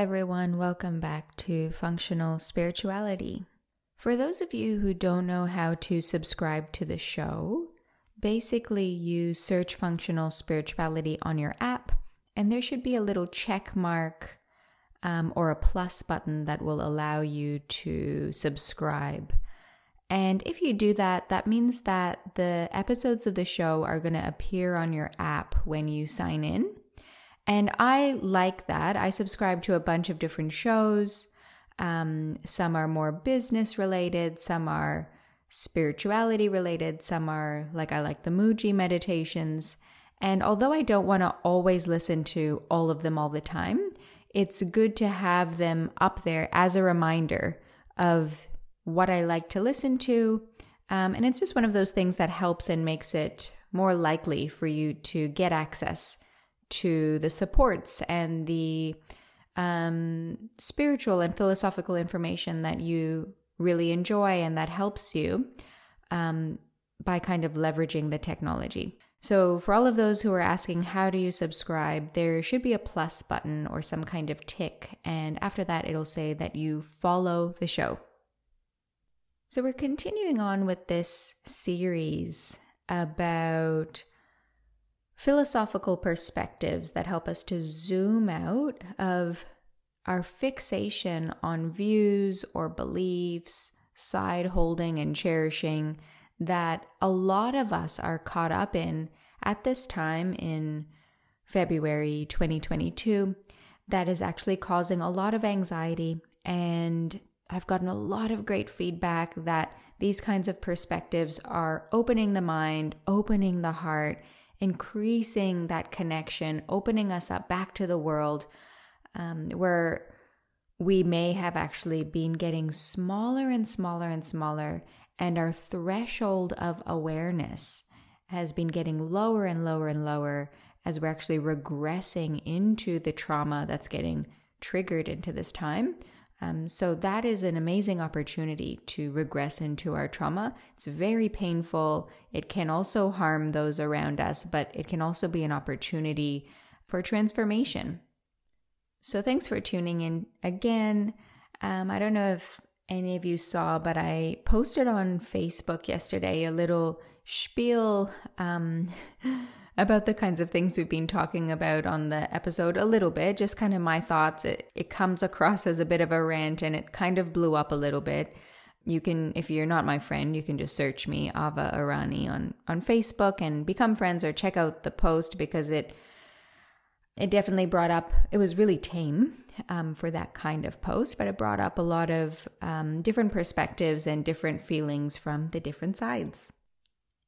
everyone. Welcome back to Functional Spirituality. For those of you who don't know how to subscribe to the show, basically you search Functional Spirituality on your app, and there should be a little check mark um, or a plus button that will allow you to subscribe. And if you do that, that means that the episodes of the show are going to appear on your app when you sign in. And I like that. I subscribe to a bunch of different shows. Um, some are more business related, some are spirituality related, some are like I like the Mooji meditations. And although I don't want to always listen to all of them all the time, it's good to have them up there as a reminder of what I like to listen to. Um, and it's just one of those things that helps and makes it more likely for you to get access to the supports and the um, spiritual and philosophical information that you really enjoy and that helps you um, by kind of leveraging the technology. So, for all of those who are asking, how do you subscribe? There should be a plus button or some kind of tick. And after that, it'll say that you follow the show. So, we're continuing on with this series about philosophical perspectives that help us to zoom out of our fixation on views or beliefs, side holding and cherishing that a lot of us are caught up in at this time in February 2022 that is actually causing a lot of anxiety. And I've gotten a lot of great feedback that these kinds of perspectives are opening the mind, opening the heart, increasing that connection, opening us up back to the world um, where we may have actually been getting smaller and smaller and smaller, and our threshold of awareness has been getting lower and lower and lower as we're actually regressing into the trauma that's getting triggered into this time. Um, so that is an amazing opportunity to regress into our trauma. It's very painful. It can also harm those around us, but it can also be an opportunity for transformation. So thanks for tuning in again. Um, I don't know if any of you saw, but I posted on Facebook yesterday a little spiel. Um, about the kinds of things we've been talking about on the episode a little bit, just kind of my thoughts. It, it comes across as a bit of a rant and it kind of blew up a little bit. You can, if you're not my friend, you can just search me, Ava Arani, on, on Facebook and become friends or check out the post because it it definitely brought up it was really tame um, for that kind of post but it brought up a lot of um, different perspectives and different feelings from the different sides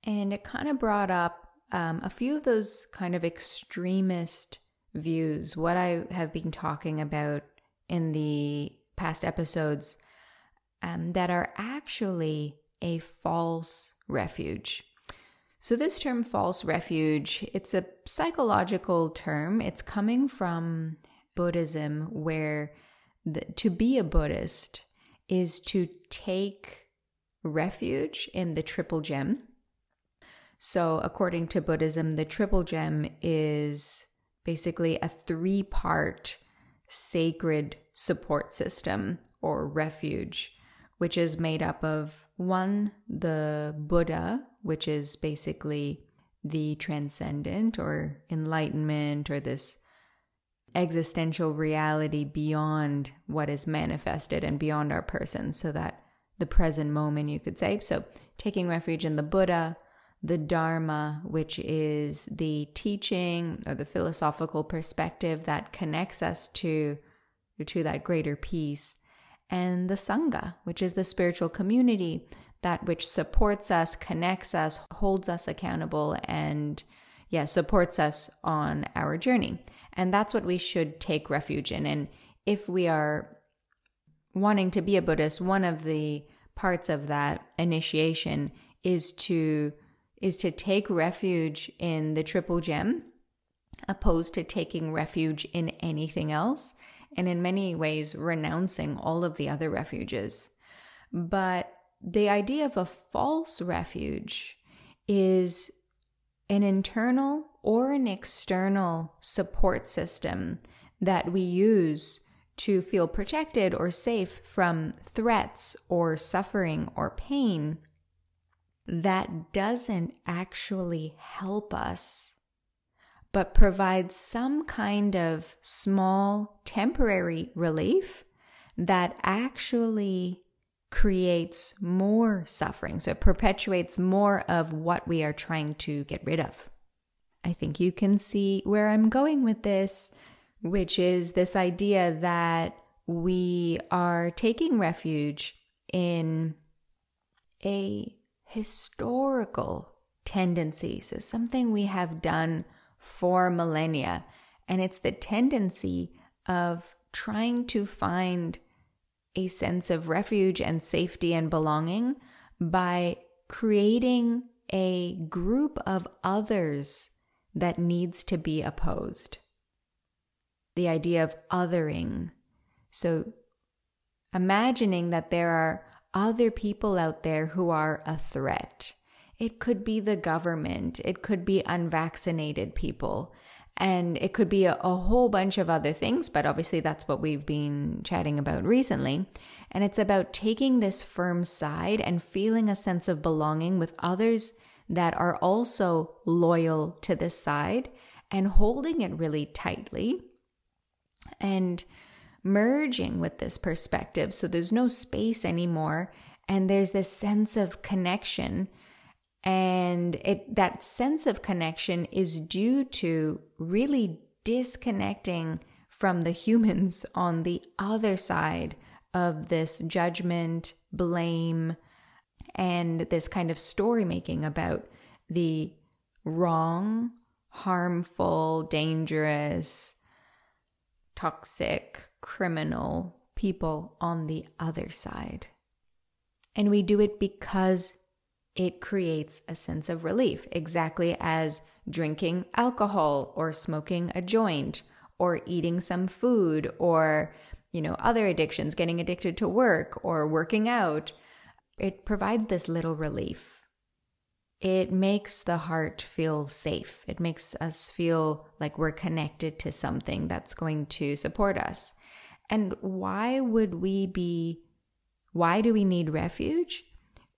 and it kind of brought up um, a few of those kind of extremist views, what I have been talking about in the past episodes, um, that are actually a false refuge. So this term false refuge, it's a psychological term. It's coming from Buddhism where the, to be a Buddhist is to take refuge in the triple gem, so, according to Buddhism, the triple gem is basically a three part sacred support system or refuge, which is made up of one, the Buddha, which is basically the transcendent or enlightenment or this existential reality beyond what is manifested and beyond our person. So that the present moment, you could say. So, taking refuge in the Buddha, the Dharma, which is the teaching or the philosophical perspective that connects us to, to that greater peace, and the Sangha, which is the spiritual community that which supports us, connects us, holds us accountable, and yeah, supports us on our journey. And that's what we should take refuge in. And if we are wanting to be a Buddhist, one of the parts of that initiation is to is to take refuge in the triple gem opposed to taking refuge in anything else and in many ways renouncing all of the other refuges. But the idea of a false refuge is an internal or an external support system that we use to feel protected or safe from threats or suffering or pain, that doesn't actually help us, but provides some kind of small temporary relief that actually creates more suffering. So it perpetuates more of what we are trying to get rid of. I think you can see where I'm going with this, which is this idea that we are taking refuge in a historical tendency. So, something we have done for millennia. And it's the tendency of trying to find a sense of refuge and safety and belonging by creating a group of others that needs to be opposed. The idea of othering. So, imagining that there are other people out there who are a threat. It could be the government, it could be unvaccinated people, and it could be a, a, whole bunch of other things, but obviously that's what we've been chatting about recently. And it's about taking this firm side and feeling a sense of belonging with others that are also loyal to this side and holding it really tightly and merging with this perspective. So there's no space anymore. And there's this sense of connection and it that sense of connection is due to really disconnecting from the humans on the other side of this judgment, blame, and this kind of story making about the wrong, harmful, dangerous, toxic, criminal people on the other side. And we do it because it creates a sense of relief, exactly as drinking alcohol or smoking a joint or eating some food or, you know, other addictions, getting addicted to work or working out. It provides this little relief. It makes the heart feel safe. It makes us feel like we're connected to something that's going to support us. And why would we be, why do we need refuge?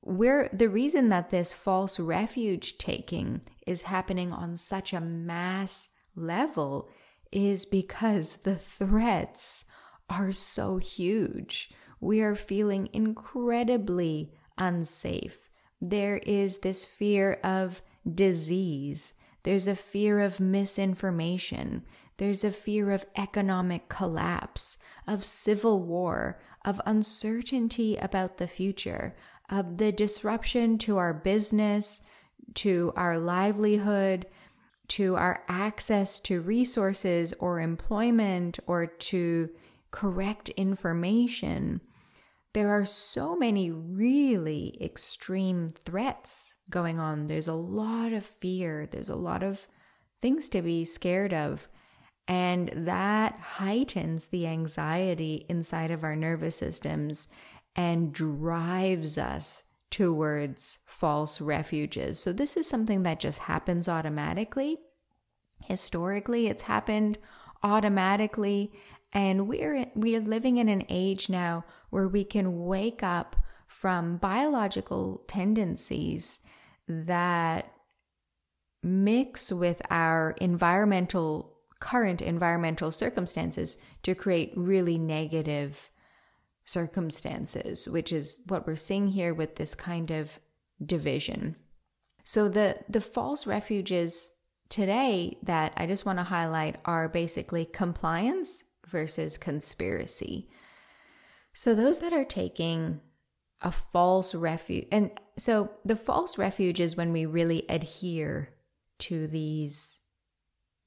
we're the reason that this false refuge taking is happening on such a mass level is because the threats are so huge. We are feeling incredibly unsafe. There is this fear of disease. There's a fear of misinformation. There's a fear of economic collapse, of civil war, of uncertainty about the future, of the disruption to our business, to our livelihood, to our access to resources or employment or to correct information. There are so many really extreme threats going on. There's a lot of fear, there's a lot of things to be scared of. And that heightens the anxiety inside of our nervous systems and drives us towards false refuges. So, this is something that just happens automatically. Historically, it's happened automatically. And we're, we're living in an age now where we can wake up from biological tendencies that mix with our environmental, current environmental circumstances to create really negative circumstances, which is what we're seeing here with this kind of division. So the the false refuges today that I just want to highlight are basically compliance versus conspiracy. So those that are taking a false refuge and so the false refuge is when we really adhere to these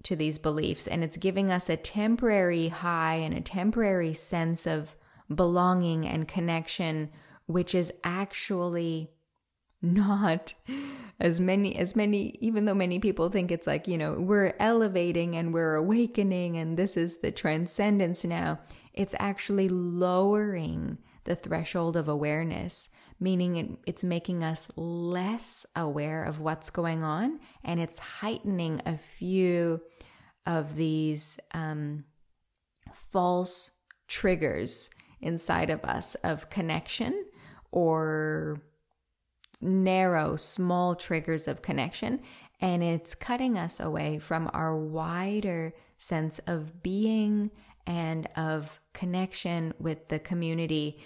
to these beliefs and it's giving us a temporary high and a temporary sense of belonging and connection, which is actually not as many as many even though many people think it's like you know we're elevating and we're awakening and this is the transcendence now it's actually lowering the threshold of awareness meaning it, it's making us less aware of what's going on and it's heightening a few of these um, false triggers inside of us of connection or narrow, small triggers of connection. And it's cutting us away from our wider sense of being and of connection with the community.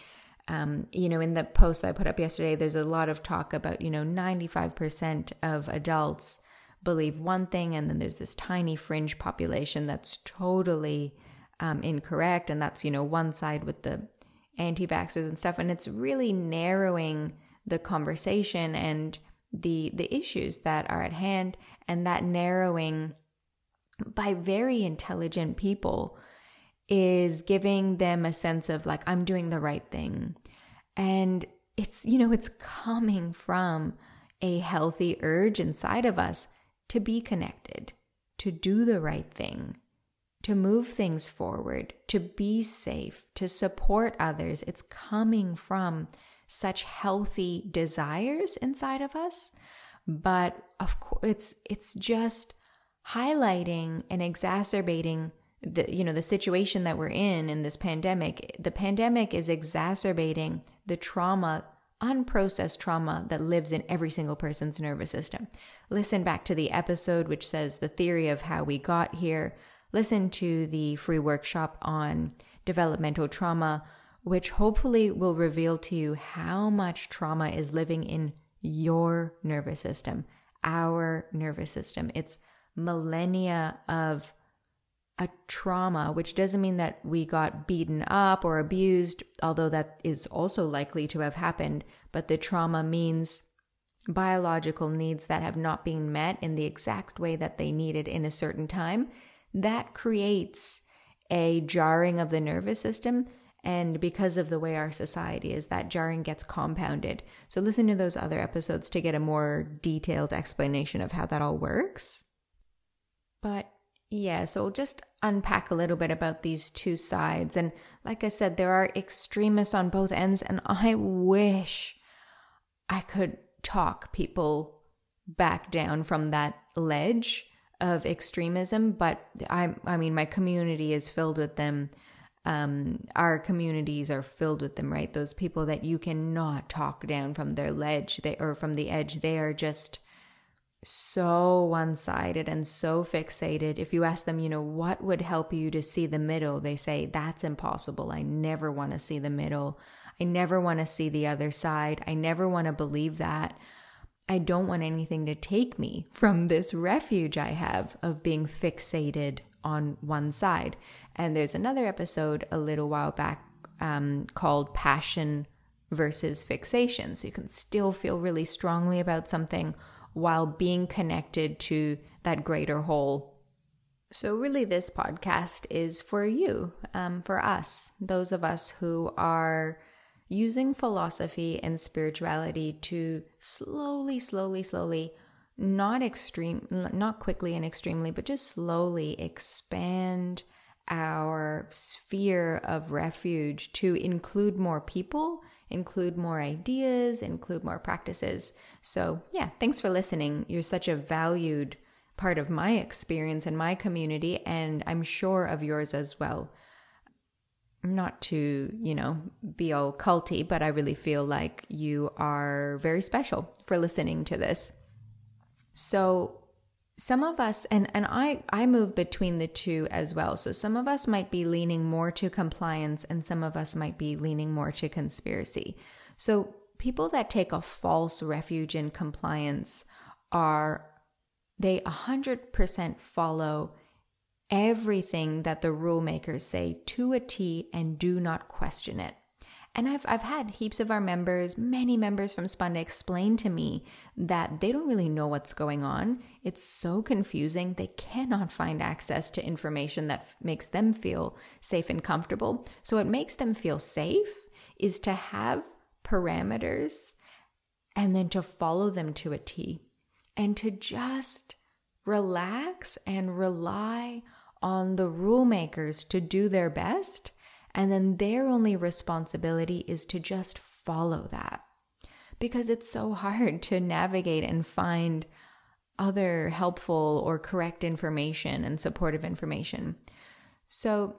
Um, you know, in the post that I put up yesterday, there's a lot of talk about, you know, 95% of adults believe one thing, and then there's this tiny fringe population that's totally um, incorrect. And that's, you know, one side with the anti vaxxers and stuff. And it's really narrowing the conversation and the the issues that are at hand and that narrowing by very intelligent people is giving them a sense of like I'm doing the right thing. And it's you know it's coming from a healthy urge inside of us to be connected, to do the right thing, to move things forward, to be safe, to support others. It's coming from such healthy desires inside of us but of course it's it's just highlighting and exacerbating the you know the situation that we're in in this pandemic the pandemic is exacerbating the trauma unprocessed trauma that lives in every single person's nervous system listen back to the episode which says the theory of how we got here listen to the free workshop on developmental trauma which hopefully will reveal to you how much trauma is living in your nervous system, our nervous system. It's millennia of a trauma, which doesn't mean that we got beaten up or abused, although that is also likely to have happened. But the trauma means biological needs that have not been met in the exact way that they needed in a certain time. That creates a jarring of the nervous system and because of the way our society is, that jarring gets compounded. So listen to those other episodes to get a more detailed explanation of how that all works. But yeah, so just unpack a little bit about these two sides. And like I said, there are extremists on both ends, and I wish I could talk people back down from that ledge of extremism, but I I mean my community is filled with them um, our communities are filled with them, right? Those people that you cannot talk down from their ledge, they or from the edge. They are just so one-sided and so fixated. If you ask them, you know, what would help you to see the middle, they say that's impossible. I never want to see the middle. I never want to see the other side. I never want to believe that. I don't want anything to take me from this refuge I have of being fixated on one side. And there's another episode a little while back um, called Passion versus Fixation. So you can still feel really strongly about something while being connected to that greater whole. So, really, this podcast is for you, um, for us, those of us who are using philosophy and spirituality to slowly, slowly, slowly, not extreme, not quickly and extremely, but just slowly expand our sphere of refuge to include more people, include more ideas, include more practices. So, yeah, thanks for listening. You're such a valued part of my experience and my community, and I'm sure of yours as well. Not to, you know, be all culty, but I really feel like you are very special for listening to this. So, some of us and and I I move between the two as well. So some of us might be leaning more to compliance and some of us might be leaning more to conspiracy. So people that take a false refuge in compliance are they 100% follow everything that the rule makers say to a T and do not question it. And I've, I've had heaps of our members, many members from Spunda explain to me that they don't really know what's going on. It's so confusing. They cannot find access to information that f- makes them feel safe and comfortable. So, what makes them feel safe is to have parameters and then to follow them to a T and to just relax and rely on the rule makers to do their best and then their only responsibility is to just follow that. Because it's so hard to navigate and find other helpful or correct information and supportive information. So,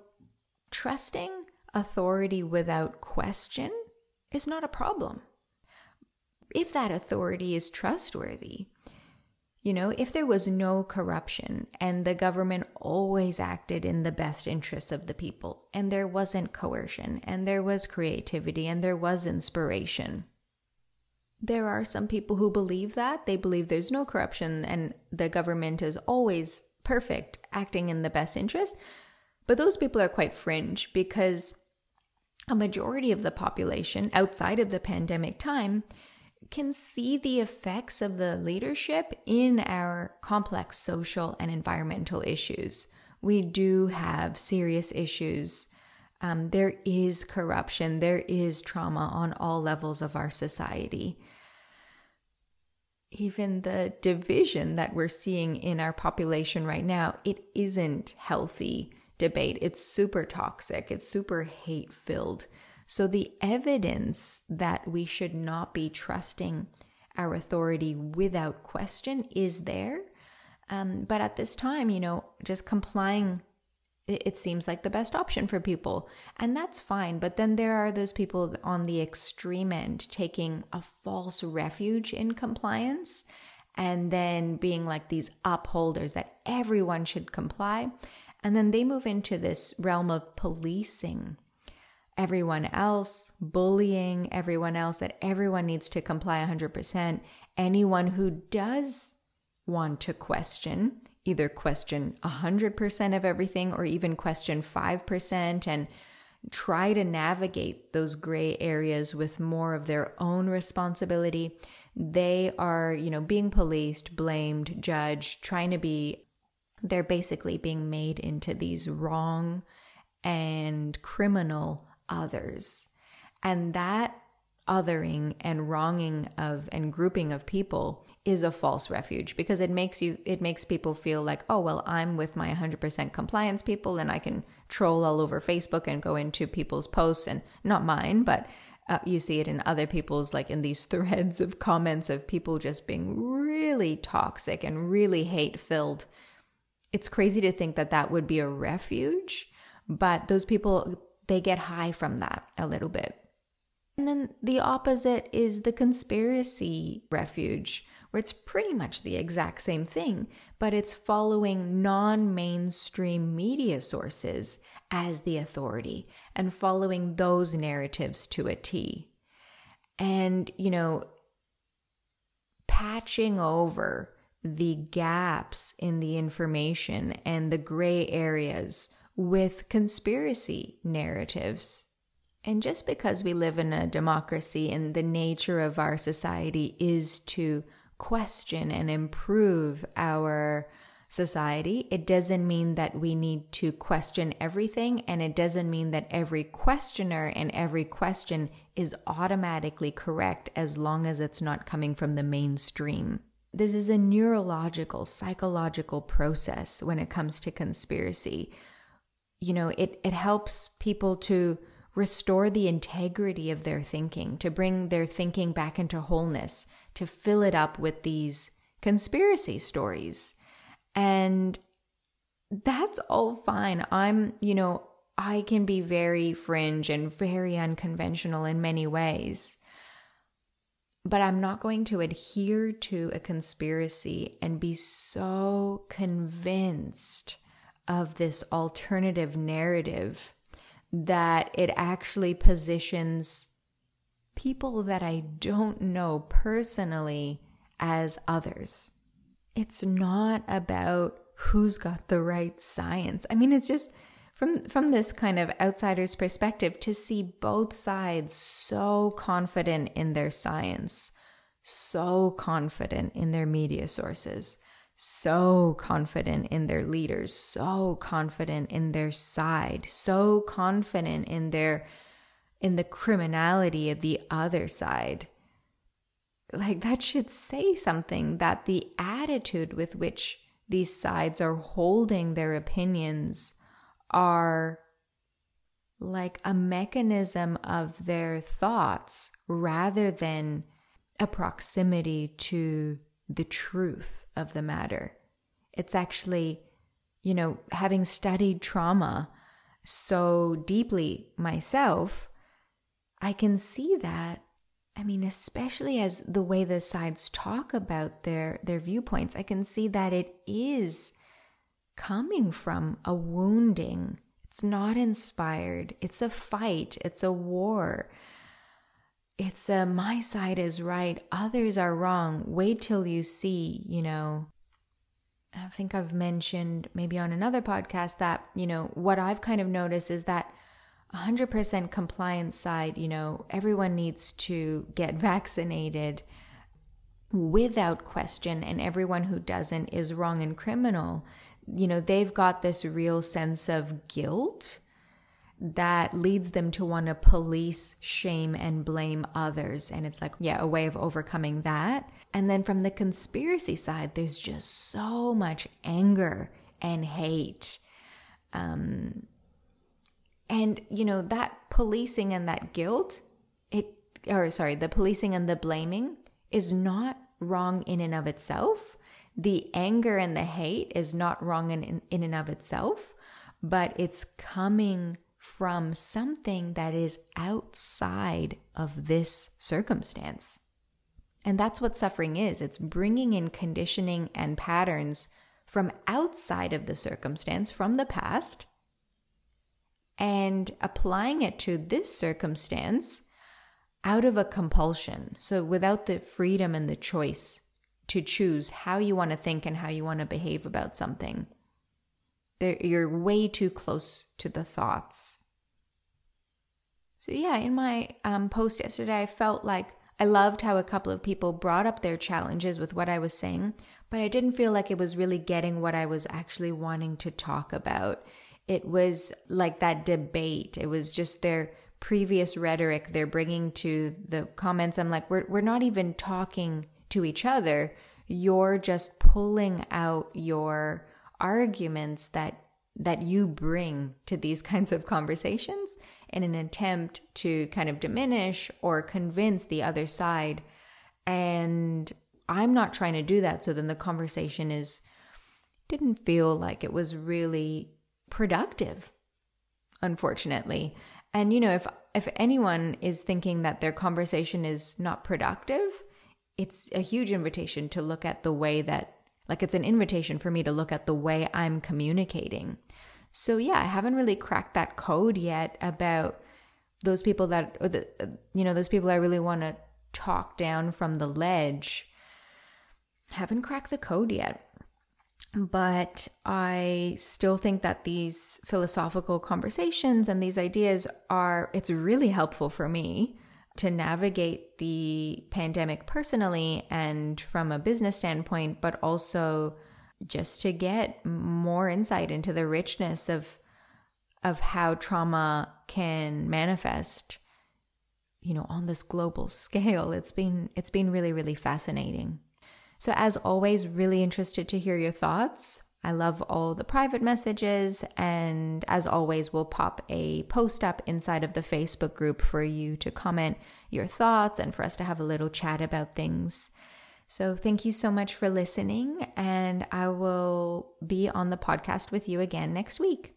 trusting authority without question is not a problem. If that authority is trustworthy, you know, if there was no corruption and the government always acted in the best interests of the people and there wasn't coercion and there was creativity and there was inspiration. There are some people who believe that. They believe there's no corruption and the government is always perfect, acting in the best interest. But those people are quite fringe because a majority of the population outside of the pandemic time can see the effects of the leadership in our complex social and environmental issues. We do have serious issues. Um, there is corruption, there is trauma on all levels of our society. Even the division that we're seeing in our population right now, it isn't healthy debate. It's super toxic, it's super hate filled. So, the evidence that we should not be trusting our authority without question is there. Um, but at this time, you know, just complying, it, it seems like the best option for people. And that's fine. But then there are those people on the extreme end taking a false refuge in compliance and then being like these upholders that everyone should comply. And then they move into this realm of policing everyone else, bullying everyone else, that everyone needs to comply 100%. Anyone who does want to question, either question 100% of everything or even question 5% and try to navigate those gray areas with more of their own responsibility. They are, you know, being policed, blamed, judged, trying to be, they're basically being made into these wrong and criminal others. And that othering and wronging of and grouping of people is a false refuge because it makes you it makes people feel like oh well I'm with my 100% compliance people and I can troll all over Facebook and go into people's posts and not mine but uh, you see it in other people's like in these threads of comments of people just being really toxic and really hate filled it's crazy to think that that would be a refuge but those people they get high from that a little bit. And then the opposite is the conspiracy refuge, where it's pretty much the exact same thing, but it's following non mainstream media sources as the authority and following those narratives to a T. And, you know, patching over the gaps in the information and the gray areas with conspiracy narratives. And just because we live in a democracy and the nature of our society is to question and improve our society, it doesn't mean that we need to question everything. And it doesn't mean that every questioner and every question is automatically correct as long as it's not coming from the mainstream. This is a neurological, psychological process when it comes to conspiracy you know, it, it helps people to restore the integrity of their thinking, to bring their thinking back into wholeness, to fill it up with these conspiracy stories. And that's all fine. I'm, you know, I can be very fringe and very unconventional in many ways. But I'm not going to adhere to a conspiracy and be so convinced of this alternative narrative that it actually positions people that I don't know personally as others. It's not about who's got the right science. I mean, it's just from from this kind of outsider's perspective to see both sides so confident in their science, so confident in their media sources, so confident in their leaders, so confident in their side, so confident in their in the criminality of the other side. Like that should say something that the attitude with which these sides are holding their opinions are like a mechanism of their thoughts rather than a proximity to the truth of the matter. It's actually, you know, having studied trauma, so deeply myself, I can see that. I mean, especially as the way the sides talk about their their viewpoints, I can see that it is coming from a wounding. It's not inspired. It's a fight. It's a war. It's a my side is right, others are wrong. Wait till you see, you know, I think I've mentioned maybe on another podcast that, you know, what I've kind of noticed is that 100% compliance side, you know, everyone needs to get vaccinated without question, and everyone who doesn't is wrong and criminal. You know, they've got this real sense of guilt that leads them to want to police, shame, and blame others. And it's like, yeah, a way of overcoming that. And then from the conspiracy side, there's just so much anger and hate. Um, and, you know, that policing and that guilt, it, or sorry, the policing and the blaming is not wrong in and of itself. The anger and the hate is not wrong in, in in and of itself, but it's coming from something that is outside of this circumstance. And that's what suffering is it's bringing in conditioning and patterns from outside of the circumstance, from the past, and applying it to this circumstance out of a compulsion. So without the freedom and the choice to choose how you want to think and how you want to behave about something. You're way too close to the thoughts. So, yeah, in my um, post yesterday, I felt like I loved how a couple of people brought up their challenges with what I was saying, but I didn't feel like it was really getting what I was actually wanting to talk about. It was like that debate. It was just their previous rhetoric they're bringing to the comments. I'm like, we're, we're not even talking to each other. You're just pulling out your arguments that that you bring to these kinds of conversations in an attempt to kind of diminish or convince the other side. And I'm not trying to do that. So then the conversation is, didn't feel like it was really productive, unfortunately. And, you know, if, if anyone is thinking that their conversation is not productive, it's a huge invitation to look at the way that, like, it's an invitation for me to look at the way I'm communicating. So yeah, I haven't really cracked that code yet about those people that, uh, the, uh, you know, those people I really want to talk down from the ledge. Haven't cracked the code yet. But I still think that these philosophical conversations and these ideas are, it's really helpful for me to navigate the pandemic personally and from a business standpoint, but also just to get more insight into the richness of of how trauma can manifest you know on this global scale. It's been it's been really really fascinating. So as always really interested to hear your thoughts I love all the private messages, and as always, we'll pop a post up inside of the Facebook group for you to comment your thoughts and for us to have a little chat about things. So, thank you so much for listening, and I will be on the podcast with you again next week.